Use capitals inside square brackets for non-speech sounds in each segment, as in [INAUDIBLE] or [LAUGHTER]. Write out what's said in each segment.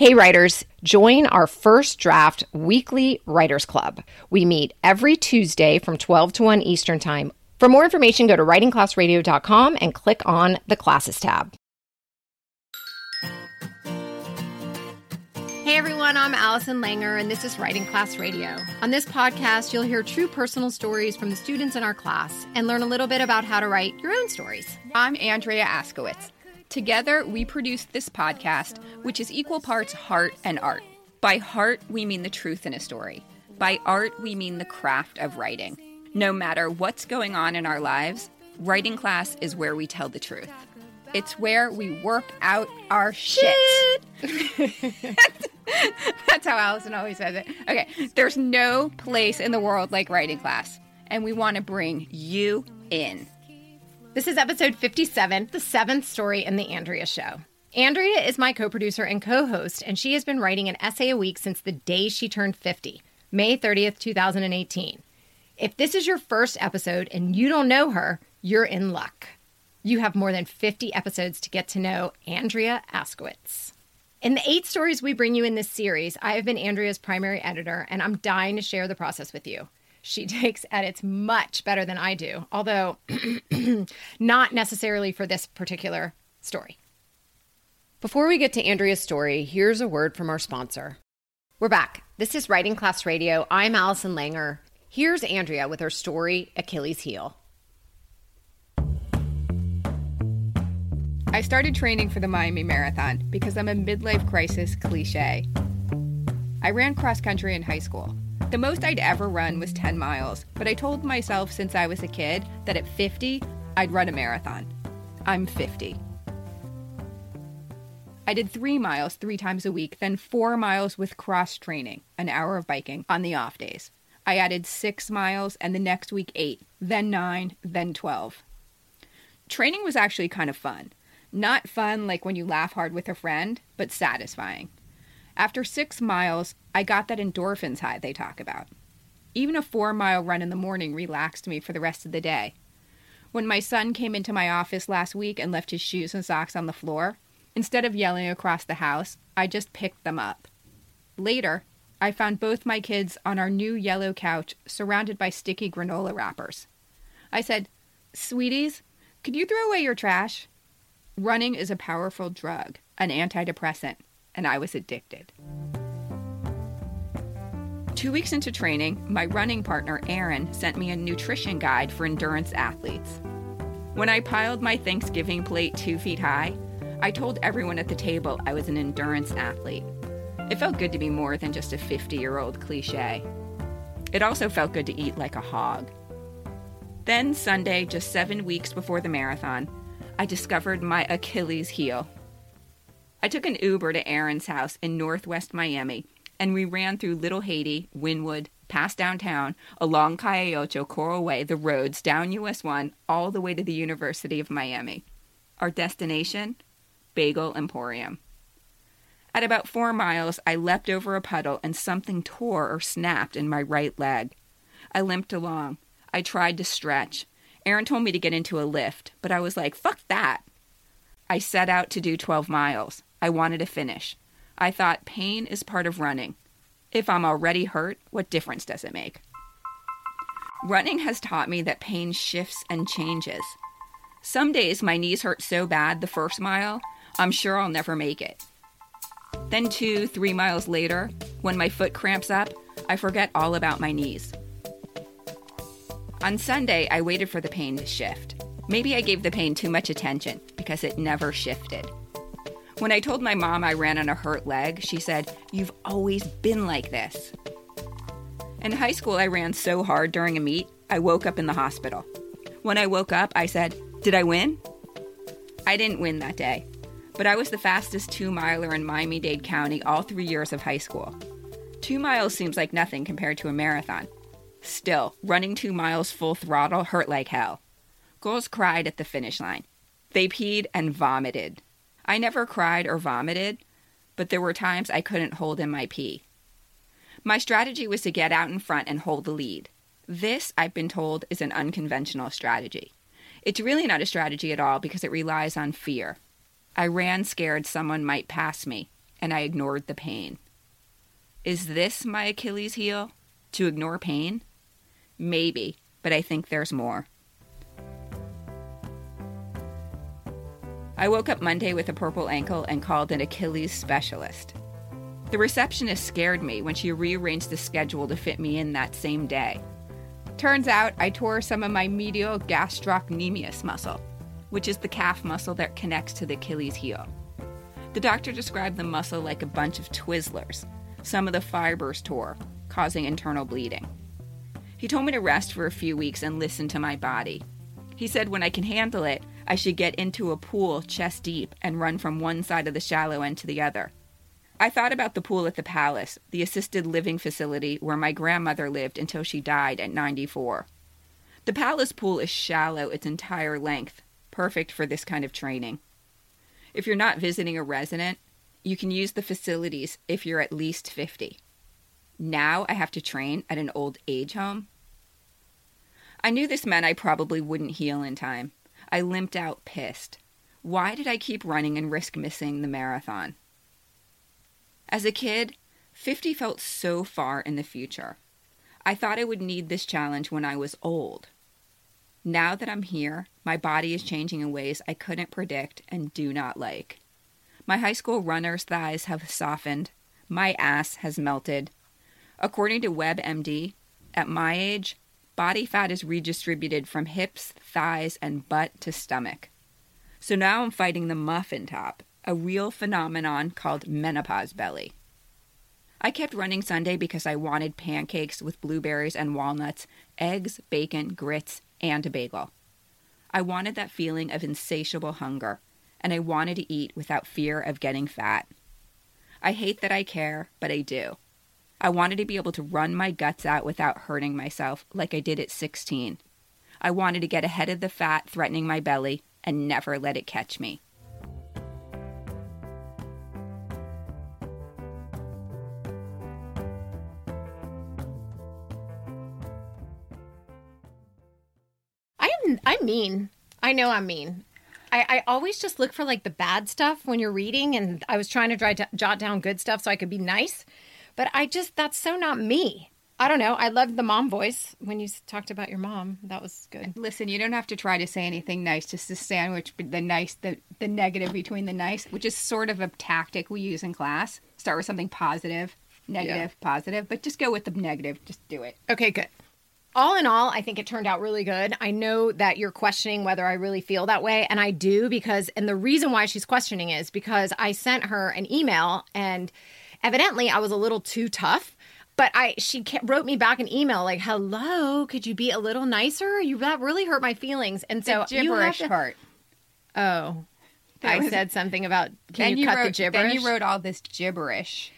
Hey, writers, join our first draft weekly writers club. We meet every Tuesday from 12 to 1 Eastern Time. For more information, go to writingclassradio.com and click on the classes tab. Hey everyone, I'm Allison Langer, and this is Writing Class Radio. On this podcast, you'll hear true personal stories from the students in our class and learn a little bit about how to write your own stories. I'm Andrea Askowitz. Together, we produce this podcast, which is equal parts heart and art. By heart, we mean the truth in a story. By art, we mean the craft of writing. No matter what's going on in our lives, writing class is where we tell the truth. It's where we work out our shit. [LAUGHS] That's how Allison always says it. Okay, there's no place in the world like writing class, and we want to bring you in. This is episode 57, the seventh story in The Andrea Show. Andrea is my co producer and co host, and she has been writing an essay a week since the day she turned 50, May 30th, 2018. If this is your first episode and you don't know her, you're in luck. You have more than 50 episodes to get to know Andrea Askowitz. In the eight stories we bring you in this series, I have been Andrea's primary editor, and I'm dying to share the process with you. She [LAUGHS] takes edits much better than I do, although [CLEARS THROAT] not necessarily for this particular story. Before we get to Andrea's story, here's a word from our sponsor. We're back. This is Writing Class Radio. I'm Allison Langer. Here's Andrea with her story, Achilles' Heel. I started training for the Miami Marathon because I'm a midlife crisis cliche. I ran cross country in high school. The most I'd ever run was 10 miles, but I told myself since I was a kid that at 50, I'd run a marathon. I'm 50. I did three miles three times a week, then four miles with cross training, an hour of biking on the off days. I added six miles, and the next week, eight, then nine, then 12. Training was actually kind of fun. Not fun like when you laugh hard with a friend, but satisfying. After six miles, I got that endorphins high they talk about. Even a four mile run in the morning relaxed me for the rest of the day. When my son came into my office last week and left his shoes and socks on the floor, instead of yelling across the house, I just picked them up. Later, I found both my kids on our new yellow couch surrounded by sticky granola wrappers. I said, Sweeties, could you throw away your trash? Running is a powerful drug, an antidepressant and I was addicted. Two weeks into training, my running partner, Aaron, sent me a nutrition guide for endurance athletes. When I piled my Thanksgiving plate two feet high, I told everyone at the table I was an endurance athlete. It felt good to be more than just a 50 year old cliche. It also felt good to eat like a hog. Then, Sunday, just seven weeks before the marathon, I discovered my Achilles heel. I took an Uber to Aaron's house in northwest Miami, and we ran through Little Haiti, Wynwood, past downtown, along Calle Ocho, Coral Way, the roads, down US 1, all the way to the University of Miami. Our destination? Bagel Emporium. At about four miles, I leapt over a puddle and something tore or snapped in my right leg. I limped along. I tried to stretch. Aaron told me to get into a Lyft, but I was like, fuck that. I set out to do 12 miles. I wanted to finish. I thought pain is part of running. If I'm already hurt, what difference does it make? Running has taught me that pain shifts and changes. Some days my knees hurt so bad the first mile, I'm sure I'll never make it. Then, two, three miles later, when my foot cramps up, I forget all about my knees. On Sunday, I waited for the pain to shift. Maybe I gave the pain too much attention because it never shifted. When I told my mom I ran on a hurt leg, she said, You've always been like this. In high school, I ran so hard during a meet, I woke up in the hospital. When I woke up, I said, Did I win? I didn't win that day, but I was the fastest two miler in Miami Dade County all three years of high school. Two miles seems like nothing compared to a marathon. Still, running two miles full throttle hurt like hell. Girls cried at the finish line. They peed and vomited. I never cried or vomited, but there were times I couldn't hold in my pee. My strategy was to get out in front and hold the lead. This, I've been told, is an unconventional strategy. It's really not a strategy at all because it relies on fear. I ran scared someone might pass me, and I ignored the pain. Is this my Achilles heel? To ignore pain? Maybe, but I think there's more. I woke up Monday with a purple ankle and called an Achilles specialist. The receptionist scared me when she rearranged the schedule to fit me in that same day. Turns out I tore some of my medial gastrocnemius muscle, which is the calf muscle that connects to the Achilles heel. The doctor described the muscle like a bunch of Twizzlers. Some of the fibers tore, causing internal bleeding. He told me to rest for a few weeks and listen to my body. He said when I can handle it, I should get into a pool chest deep and run from one side of the shallow end to the other. I thought about the pool at the Palace, the assisted living facility where my grandmother lived until she died at 94. The Palace pool is shallow its entire length, perfect for this kind of training. If you're not visiting a resident, you can use the facilities if you're at least 50. Now I have to train at an old age home. I knew this meant I probably wouldn't heal in time. I limped out pissed. Why did I keep running and risk missing the marathon? As a kid, 50 felt so far in the future. I thought I would need this challenge when I was old. Now that I'm here, my body is changing in ways I couldn't predict and do not like. My high school runner's thighs have softened. My ass has melted. According to WebMD, at my age, body fat is redistributed from hips, thighs, and butt to stomach. So now I'm fighting the muffin top, a real phenomenon called menopause belly. I kept running Sunday because I wanted pancakes with blueberries and walnuts, eggs, bacon, grits, and a bagel. I wanted that feeling of insatiable hunger, and I wanted to eat without fear of getting fat. I hate that I care, but I do. I wanted to be able to run my guts out without hurting myself like I did at 16. I wanted to get ahead of the fat threatening my belly and never let it catch me. I am I'm mean. I know I'm mean. I, I always just look for like the bad stuff when you're reading, and I was trying to to jot down good stuff so I could be nice, but I just that's so not me. I don't know. I loved the mom voice when you talked about your mom. That was good. Listen, you don't have to try to say anything nice, just to sandwich the nice, the, the negative between the nice, which is sort of a tactic we use in class. Start with something positive, negative, positive, but just go with the negative. Just do it. Okay, good. All in all, I think it turned out really good. I know that you're questioning whether I really feel that way, and I do because, and the reason why she's questioning is because I sent her an email, and evidently I was a little too tough. But I, she wrote me back an email like, "Hello, could you be a little nicer? You that really hurt my feelings." And so the you gibberish to- part. Oh, I was- said something about can then you, cut wrote, the gibberish? Then you wrote all this gibberish.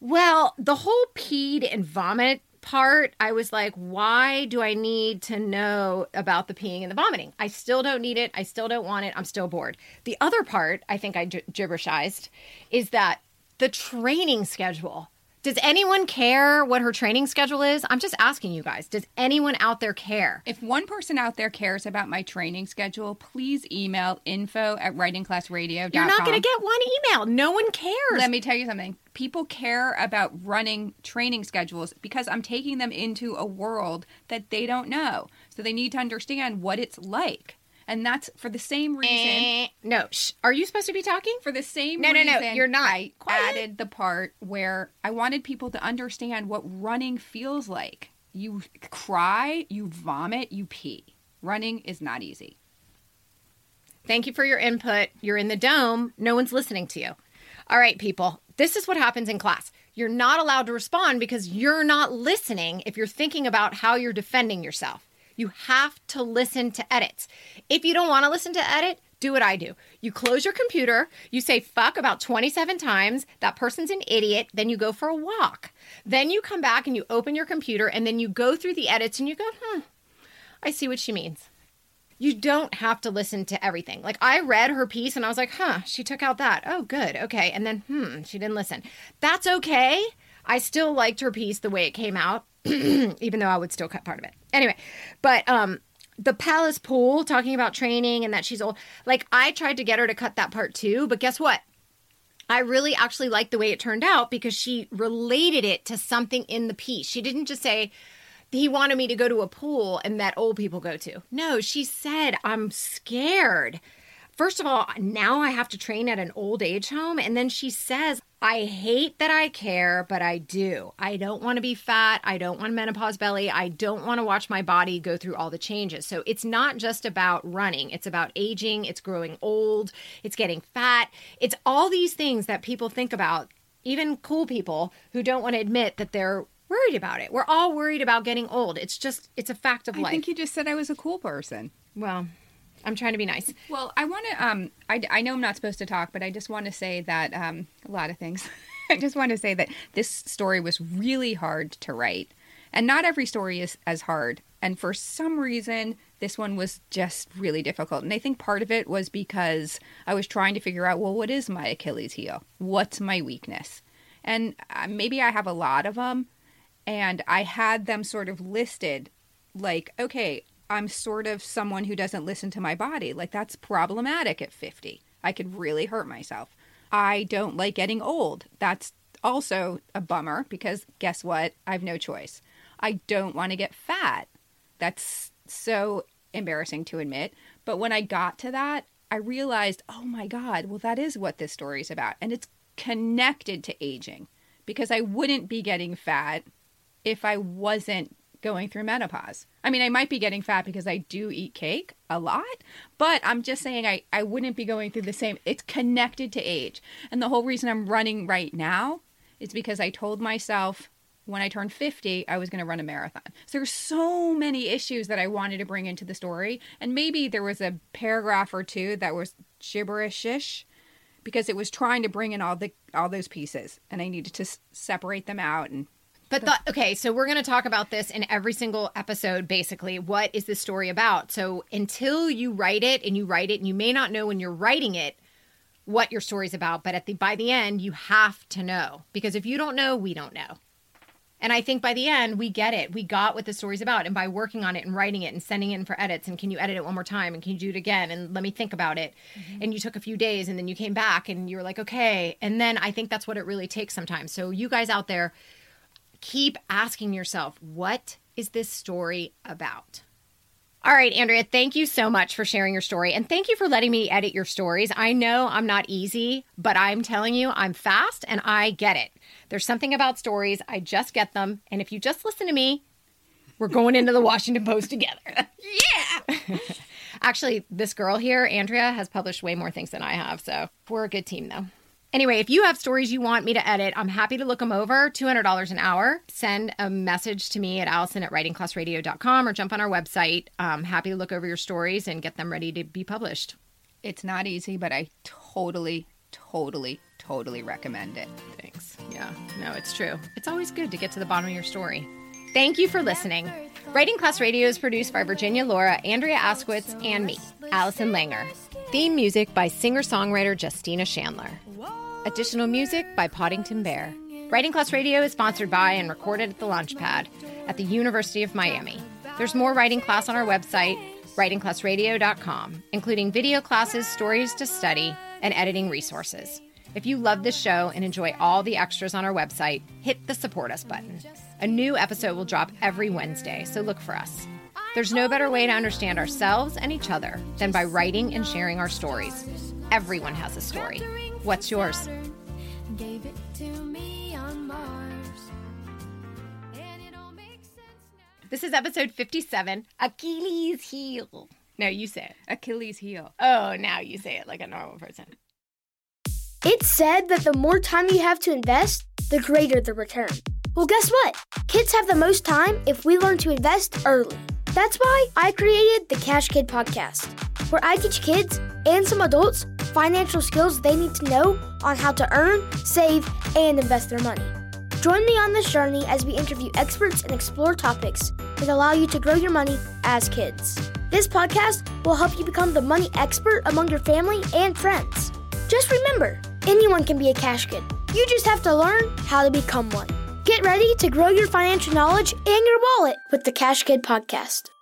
Well, the whole peed and vomit part, I was like, why do I need to know about the peeing and the vomiting? I still don't need it. I still don't want it. I'm still bored. The other part, I think I gi- gibberishized, is that the training schedule. Does anyone care what her training schedule is? I'm just asking you guys. Does anyone out there care? If one person out there cares about my training schedule, please email info at writingclassradio.com. You're not going to get one email. No one cares. Let me tell you something. People care about running training schedules because I'm taking them into a world that they don't know. So they need to understand what it's like. And that's for the same reason. Eh, no. Shh. Are you supposed to be talking? For the same reason. No, no, reason, no, you're not. I Quiet. added the part where I wanted people to understand what running feels like. You cry, you vomit, you pee. Running is not easy. Thank you for your input. You're in the dome. No one's listening to you. All right, people. This is what happens in class. You're not allowed to respond because you're not listening if you're thinking about how you're defending yourself. You have to listen to edits. If you don't want to listen to edit, do what I do. You close your computer, you say fuck about 27 times, that person's an idiot, then you go for a walk. Then you come back and you open your computer and then you go through the edits and you go, hmm, I see what she means. You don't have to listen to everything. Like I read her piece and I was like, huh, she took out that. Oh, good. Okay. And then, hmm, she didn't listen. That's okay. I still liked her piece the way it came out, [CLEARS THROAT] even though I would still cut part of it. Anyway, but um the palace pool talking about training and that she's old. Like I tried to get her to cut that part too, but guess what? I really actually liked the way it turned out because she related it to something in the piece. She didn't just say, he wanted me to go to a pool and that old people go to. No, she said, I'm scared. First of all, now I have to train at an old age home. And then she says, I hate that I care, but I do. I don't want to be fat. I don't want menopause belly. I don't want to watch my body go through all the changes. So it's not just about running, it's about aging, it's growing old, it's getting fat. It's all these things that people think about, even cool people who don't want to admit that they're worried about it. We're all worried about getting old. It's just, it's a fact of life. I think you just said I was a cool person. well, I'm trying to be nice. Well, I want to. Um, I, I know I'm not supposed to talk, but I just want to say that um, a lot of things. [LAUGHS] I just want to say that this story was really hard to write, and not every story is as hard. And for some reason, this one was just really difficult. And I think part of it was because I was trying to figure out, well, what is my Achilles heel? What's my weakness? And uh, maybe I have a lot of them, and I had them sort of listed like, okay, I'm sort of someone who doesn't listen to my body. Like, that's problematic at 50. I could really hurt myself. I don't like getting old. That's also a bummer because guess what? I have no choice. I don't want to get fat. That's so embarrassing to admit. But when I got to that, I realized, oh my God, well, that is what this story is about. And it's connected to aging because I wouldn't be getting fat if I wasn't going through menopause. I mean, I might be getting fat because I do eat cake a lot, but I'm just saying I, I wouldn't be going through the same. It's connected to age. And the whole reason I'm running right now is because I told myself when I turned 50, I was going to run a marathon. So there's so many issues that I wanted to bring into the story. And maybe there was a paragraph or two that was gibberish because it was trying to bring in all the all those pieces and I needed to s- separate them out and But the, okay, so we're going to talk about this in every single episode basically. What is this story about? So until you write it and you write it and you may not know when you're writing it what your story's about, but at the by the end you have to know because if you don't know, we don't know. And I think by the end we get it. We got what the story's about and by working on it and writing it and sending it in for edits and can you edit it one more time and can you do it again and let me think about it. Mm-hmm. And you took a few days and then you came back and you were like, "Okay." And then I think that's what it really takes sometimes. So you guys out there keep asking yourself, what is this story about? All right, Andrea, thank you so much for sharing your story. And thank you for letting me edit your stories. I know I'm not easy, but I'm telling you, I'm fast and I get it. There's something about stories, I just get them. And if you just listen to me, we're going into the Washington Post together. [LAUGHS] yeah. [LAUGHS] Actually, this girl here, Andrea, has published way more things than I have. So we're a good team, though. Anyway, if you have stories you want me to edit, I'm happy to look them over. $200 an hour. Send a message to me at allison at writingclassradio.com or jump on our website. I'm happy to look over your stories and get them ready to be published. it's not easy, but I totally totally totally recommend it. Thanks. Yeah, no, it's true. It's always good to get to the bottom of your story. Thank you for listening. Writing Class Radio is produced by Virginia Lora, Andrea Askowitz, and me, Allison Langer. Theme music by singer songwriter Justina Chandler. Additional music by Poddington Bear. Writing Class Radio is sponsored by and recorded at the Launchpad at the University of Miami. There's more writing class on our website, writingclassradio.com, including video classes, stories to study, and editing resources. If you love this show and enjoy all the extras on our website, hit the support us button. A new episode will drop every Wednesday, so look for us. There's no better way to understand ourselves and each other than by writing and sharing our stories. Everyone has a story. What's yours? Gave it to me on Mars. And it all makes sense now. This is episode 57 Achilles heel. No, you say it. Achilles heel. Oh, now you say it like a normal person. It's said that the more time you have to invest, the greater the return. Well, guess what? Kids have the most time if we learn to invest early. That's why I created the Cash Kid podcast, where I teach kids and some adults financial skills they need to know on how to earn, save, and invest their money. Join me on this journey as we interview experts and explore topics that allow you to grow your money as kids. This podcast will help you become the money expert among your family and friends. Just remember, anyone can be a cash kid. You just have to learn how to become one. Get ready to grow your financial knowledge and your wallet with the Cash Kid podcast.